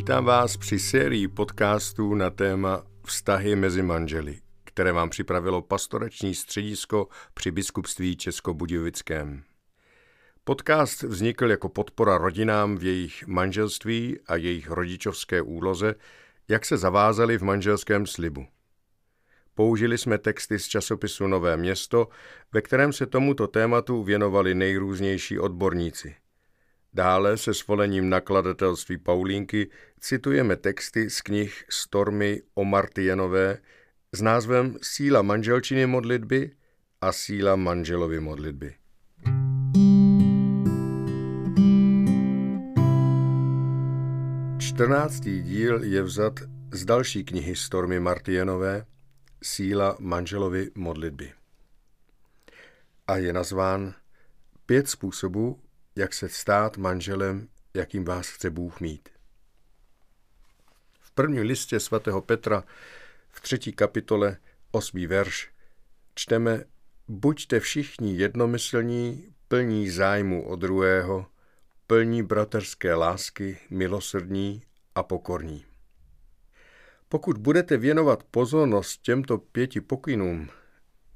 Vítám vás při sérii podcastů na téma Vztahy mezi manželi, které vám připravilo pastorační středisko při biskupství Českobudějovickém. Podcast vznikl jako podpora rodinám v jejich manželství a jejich rodičovské úloze, jak se zavázali v manželském slibu. Použili jsme texty z časopisu Nové město, ve kterém se tomuto tématu věnovali nejrůznější odborníci – Dále se svolením nakladatelství Paulínky citujeme texty z knih Stormy o Martienové s názvem Síla manželčiny modlitby a Síla manželovy modlitby. Čtrnáctý díl je vzat z další knihy Stormy Martienové Síla manželovy modlitby a je nazván Pět způsobů, jak se stát manželem, jakým vás chce Bůh mít. V prvním listě svatého Petra v třetí kapitole, osmý verš, čteme Buďte všichni jednomyslní, plní zájmu o druhého, plní bratrské lásky, milosrdní a pokorní. Pokud budete věnovat pozornost těmto pěti pokynům,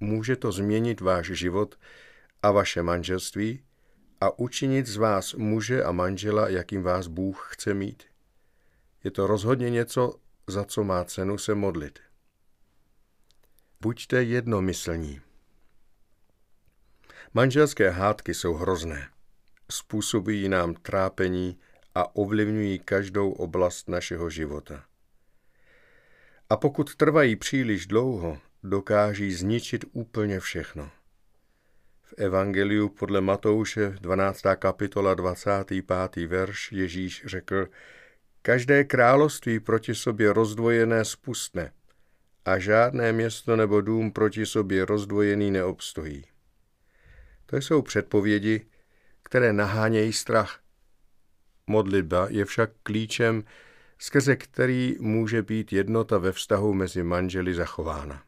může to změnit váš život a vaše manželství a učinit z vás muže a manžela, jakým vás Bůh chce mít. Je to rozhodně něco, za co má cenu se modlit. Buďte jednomyslní. Manželské hádky jsou hrozné. Způsobují nám trápení a ovlivňují každou oblast našeho života. A pokud trvají příliš dlouho, dokáží zničit úplně všechno. Evangeliu podle Matouše 12. kapitola 25. verš Ježíš řekl, každé království proti sobě rozdvojené spustne a žádné město nebo dům proti sobě rozdvojený neobstojí. To jsou předpovědi, které nahánějí strach. Modlitba je však klíčem, skrze který může být jednota ve vztahu mezi manželi zachována.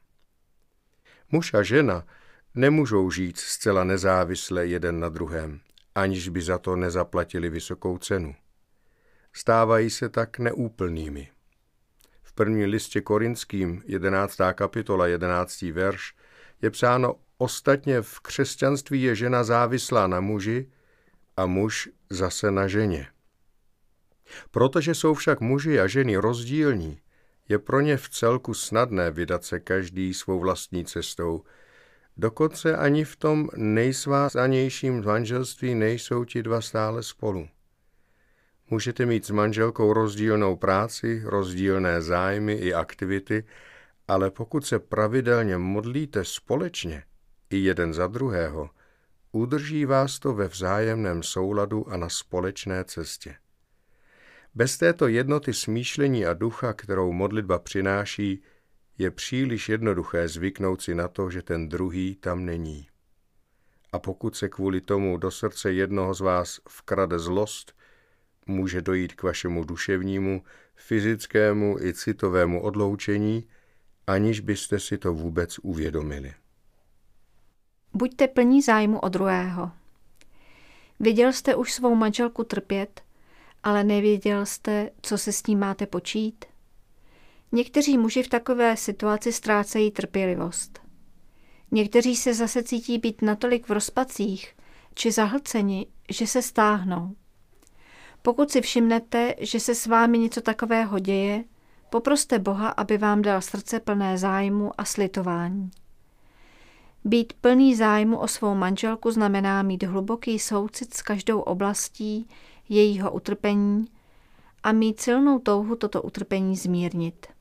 Muž a žena nemůžou žít zcela nezávisle jeden na druhém, aniž by za to nezaplatili vysokou cenu. Stávají se tak neúplnými. V první listě korinským, 11. kapitola, 11. verš, je psáno, ostatně v křesťanství je žena závislá na muži a muž zase na ženě. Protože jsou však muži a ženy rozdílní, je pro ně v celku snadné vydat se každý svou vlastní cestou, Dokonce ani v tom nejsvázanějším manželství nejsou ti dva stále spolu. Můžete mít s manželkou rozdílnou práci, rozdílné zájmy i aktivity, ale pokud se pravidelně modlíte společně, i jeden za druhého, udrží vás to ve vzájemném souladu a na společné cestě. Bez této jednoty smýšlení a ducha, kterou modlitba přináší, je příliš jednoduché zvyknout si na to, že ten druhý tam není. A pokud se kvůli tomu do srdce jednoho z vás vkrade zlost, může dojít k vašemu duševnímu, fyzickému i citovému odloučení, aniž byste si to vůbec uvědomili. Buďte plní zájmu o druhého. Viděl jste už svou manželku trpět, ale nevěděl jste, co se s ní máte počít? Někteří muži v takové situaci ztrácejí trpělivost. Někteří se zase cítí být natolik v rozpacích či zahlceni, že se stáhnou. Pokud si všimnete, že se s vámi něco takového děje, poproste Boha, aby vám dal srdce plné zájmu a slitování. Být plný zájmu o svou manželku znamená mít hluboký soucit s každou oblastí jejího utrpení a mít silnou touhu toto utrpení zmírnit.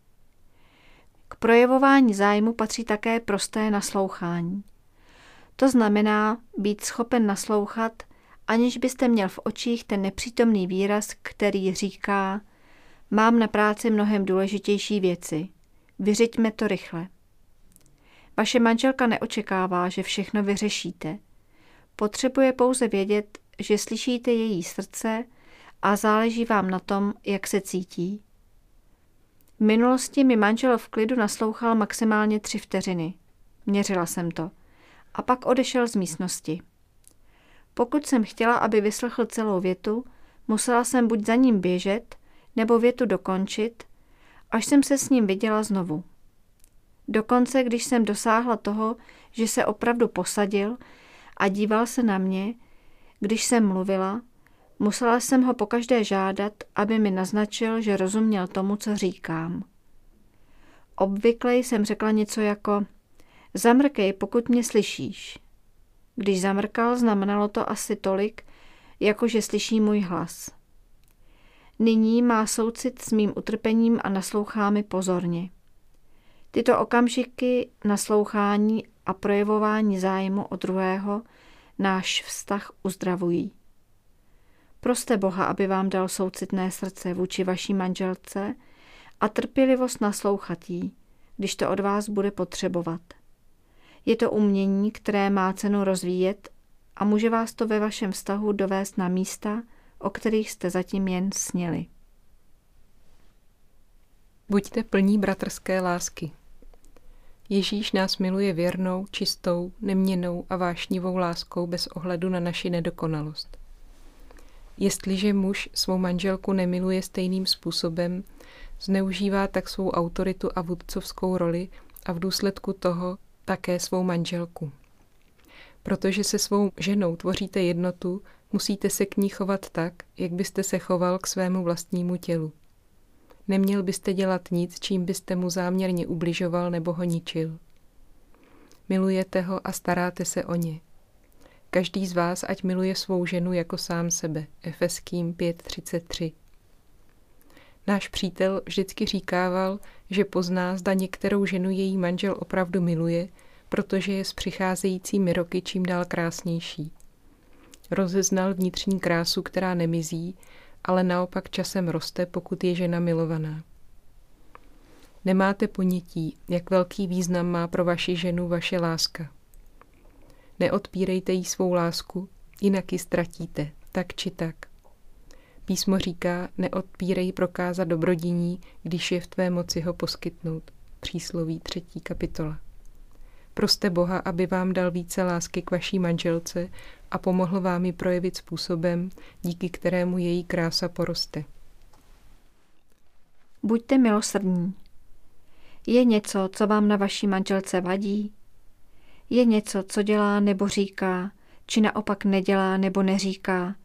Projevování zájmu patří také prosté naslouchání. To znamená být schopen naslouchat, aniž byste měl v očích ten nepřítomný výraz, který říká mám na práci mnohem důležitější věci. Vyřiďme to rychle. Vaše manželka neočekává, že všechno vyřešíte. Potřebuje pouze vědět, že slyšíte její srdce a záleží vám na tom, jak se cítí. V minulosti mi manžel v klidu naslouchal maximálně tři vteřiny. Měřila jsem to. A pak odešel z místnosti. Pokud jsem chtěla, aby vyslechl celou větu, musela jsem buď za ním běžet, nebo větu dokončit, až jsem se s ním viděla znovu. Dokonce, když jsem dosáhla toho, že se opravdu posadil a díval se na mě, když jsem mluvila, musela jsem ho pokaždé žádat, aby mi naznačil, že rozuměl tomu, co říkám. Obvykle jsem řekla něco jako zamrkej, pokud mě slyšíš. Když zamrkal, znamenalo to asi tolik, jako že slyší můj hlas. Nyní má soucit s mým utrpením a naslouchá mi pozorně. Tyto okamžiky naslouchání a projevování zájmu o druhého náš vztah uzdravují. Proste Boha, aby vám dal soucitné srdce vůči vaší manželce a trpělivost naslouchat jí, když to od vás bude potřebovat. Je to umění, které má cenu rozvíjet a může vás to ve vašem vztahu dovést na místa, o kterých jste zatím jen snili. Buďte plní bratrské lásky. Ježíš nás miluje věrnou, čistou, neměnou a vášnivou láskou bez ohledu na naši nedokonalost. Jestliže muž svou manželku nemiluje stejným způsobem, zneužívá tak svou autoritu a vůdcovskou roli a v důsledku toho také svou manželku. Protože se svou ženou tvoříte jednotu, musíte se k ní chovat tak, jak byste se choval k svému vlastnímu tělu. Neměl byste dělat nic, čím byste mu záměrně ubližoval nebo ho ničil. Milujete ho a staráte se o ně. Každý z vás ať miluje svou ženu jako sám sebe. Efeským 5.33 Náš přítel vždycky říkával, že pozná, zda některou ženu její manžel opravdu miluje, protože je s přicházejícími roky čím dál krásnější. Rozeznal vnitřní krásu, která nemizí, ale naopak časem roste, pokud je žena milovaná. Nemáte ponětí, jak velký význam má pro vaši ženu vaše láska. Neodpírejte jí svou lásku, jinak ji ztratíte, tak či tak. Písmo říká, neodpírej prokázat dobrodiní, když je v tvé moci ho poskytnout. Přísloví třetí kapitola. Proste Boha, aby vám dal více lásky k vaší manželce a pomohl vám ji projevit způsobem, díky kterému její krása poroste. Buďte milosrdní. Je něco, co vám na vaší manželce vadí? Je něco, co dělá nebo říká, či naopak nedělá nebo neříká,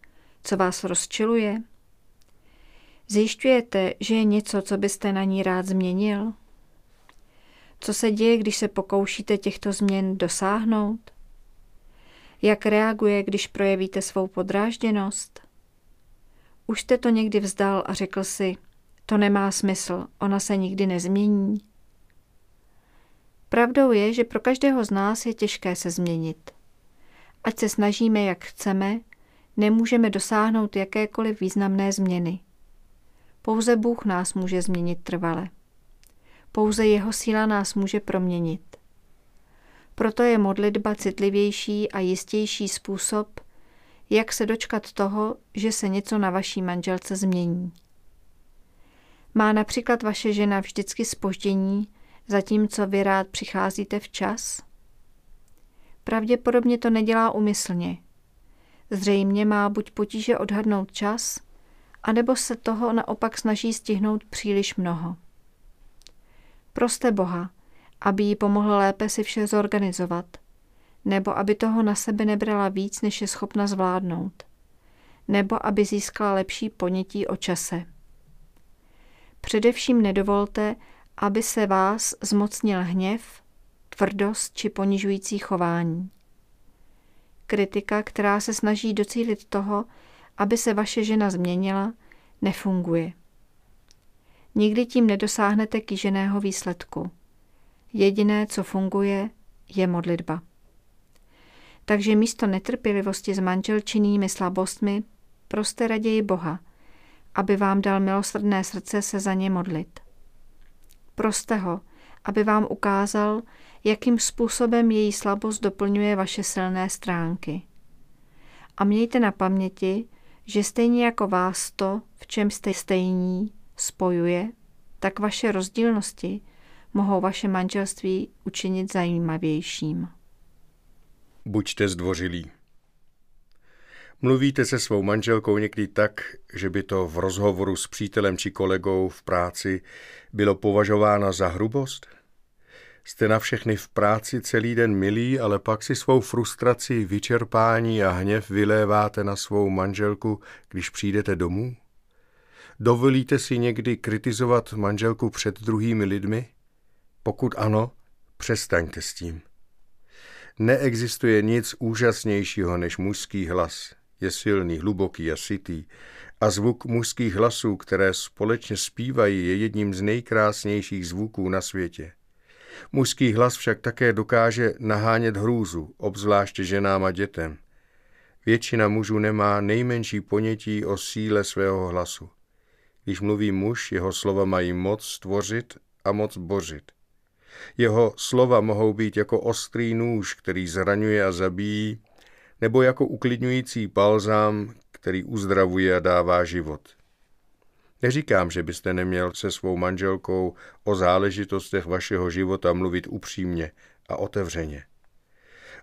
co vás rozčiluje? Zjišťujete, že je něco, co byste na ní rád změnil? Co se děje, když se pokoušíte těchto změn dosáhnout? Jak reaguje, když projevíte svou podrážděnost? Už jste to někdy vzdal a řekl si, to nemá smysl, ona se nikdy nezmění. Pravdou je, že pro každého z nás je těžké se změnit. Ať se snažíme, jak chceme, nemůžeme dosáhnout jakékoliv významné změny. Pouze Bůh nás může změnit trvale. Pouze jeho síla nás může proměnit. Proto je modlitba citlivější a jistější způsob, jak se dočkat toho, že se něco na vaší manželce změní. Má například vaše žena vždycky spoždění, zatímco vy rád přicházíte včas? Pravděpodobně to nedělá umyslně. Zřejmě má buď potíže odhadnout čas, anebo se toho naopak snaží stihnout příliš mnoho. Proste Boha, aby jí pomohl lépe si vše zorganizovat, nebo aby toho na sebe nebrala víc, než je schopna zvládnout, nebo aby získala lepší ponětí o čase. Především nedovolte, aby se vás zmocnil hněv, tvrdost či ponižující chování. Kritika, která se snaží docílit toho, aby se vaše žena změnila, nefunguje. Nikdy tím nedosáhnete kýženého výsledku. Jediné, co funguje, je modlitba. Takže místo netrpělivosti s manželčinými slabostmi proste raději Boha, aby vám dal milosrdné srdce se za ně modlit. Proste ho, aby vám ukázal, jakým způsobem její slabost doplňuje vaše silné stránky. A mějte na paměti, že stejně jako vás to, v čem jste stejní, spojuje, tak vaše rozdílnosti mohou vaše manželství učinit zajímavějším. Buďte zdvořilí. Mluvíte se svou manželkou někdy tak, že by to v rozhovoru s přítelem či kolegou v práci bylo považováno za hrubost? Jste na všechny v práci celý den milí, ale pak si svou frustraci, vyčerpání a hněv vyléváte na svou manželku, když přijdete domů? Dovolíte si někdy kritizovat manželku před druhými lidmi? Pokud ano, přestaňte s tím. Neexistuje nic úžasnějšího než mužský hlas. Je silný, hluboký a sitý. A zvuk mužských hlasů, které společně zpívají, je jedním z nejkrásnějších zvuků na světě. Mužský hlas však také dokáže nahánět hrůzu, obzvláště ženám a dětem. Většina mužů nemá nejmenší ponětí o síle svého hlasu. Když mluví muž, jeho slova mají moc stvořit a moc bořit. Jeho slova mohou být jako ostrý nůž, který zraňuje a zabíjí, nebo jako uklidňující balzám, který uzdravuje a dává život. Neříkám, že byste neměl se svou manželkou o záležitostech vašeho života mluvit upřímně a otevřeně.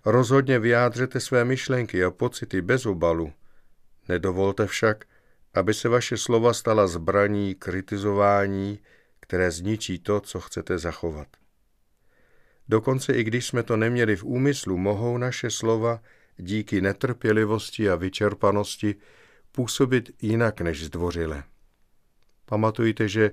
Rozhodně vyjádřete své myšlenky a pocity bez obalu. Nedovolte však, aby se vaše slova stala zbraní kritizování, které zničí to, co chcete zachovat. Dokonce i když jsme to neměli v úmyslu, mohou naše slova díky netrpělivosti a vyčerpanosti působit jinak než zdvořile. Pamatujte, že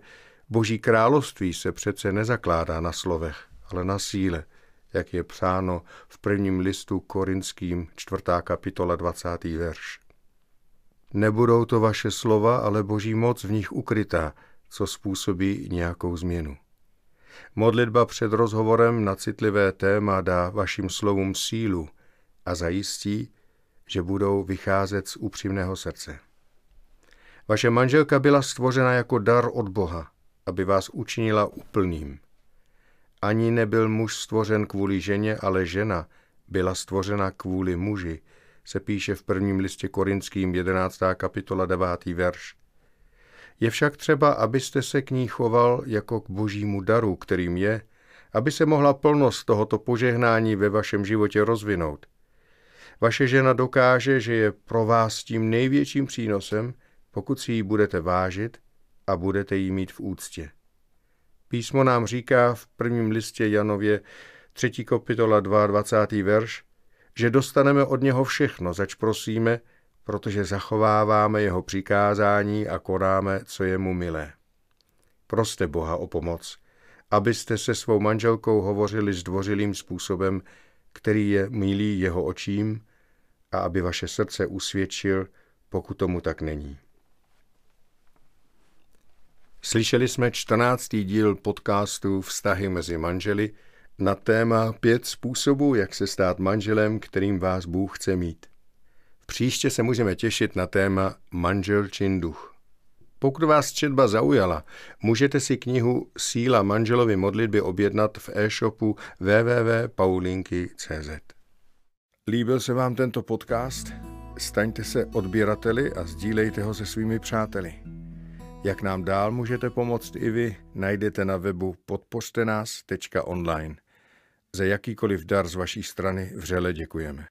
Boží království se přece nezakládá na slovech, ale na síle, jak je psáno v prvním listu korinským, čtvrtá kapitola, 20. verš. Nebudou to vaše slova, ale Boží moc v nich ukrytá, co způsobí nějakou změnu. Modlitba před rozhovorem na citlivé téma dá vašim slovům sílu a zajistí, že budou vycházet z upřímného srdce. Vaše manželka byla stvořena jako dar od Boha, aby vás učinila úplným. Ani nebyl muž stvořen kvůli ženě, ale žena byla stvořena kvůli muži, se píše v prvním listě korinským 11. kapitola 9. verš. Je však třeba, abyste se k ní choval jako k božímu daru, kterým je, aby se mohla plnost tohoto požehnání ve vašem životě rozvinout. Vaše žena dokáže, že je pro vás tím největším přínosem, pokud si ji budete vážit a budete jí mít v úctě. Písmo nám říká v prvním listě Janově 3. kapitola 22. verš, že dostaneme od něho všechno, zač prosíme, protože zachováváme jeho přikázání a konáme, co je mu milé. Proste Boha o pomoc, abyste se svou manželkou hovořili zdvořilým způsobem, který je milý jeho očím a aby vaše srdce usvědčil, pokud tomu tak není. Slyšeli jsme 14. díl podcastu Vztahy mezi manželi na téma pět způsobů, jak se stát manželem, kterým vás Bůh chce mít. Příště se můžeme těšit na téma Manžel čin duch. Pokud vás četba zaujala, můžete si knihu Síla manželovy modlitby objednat v e-shopu www.paulinky.cz. Líbil se vám tento podcast? Staňte se odběrateli a sdílejte ho se svými přáteli. Jak nám dál můžete pomoct i vy, najdete na webu podpořte nás.online. Za jakýkoliv dar z vaší strany vřele děkujeme.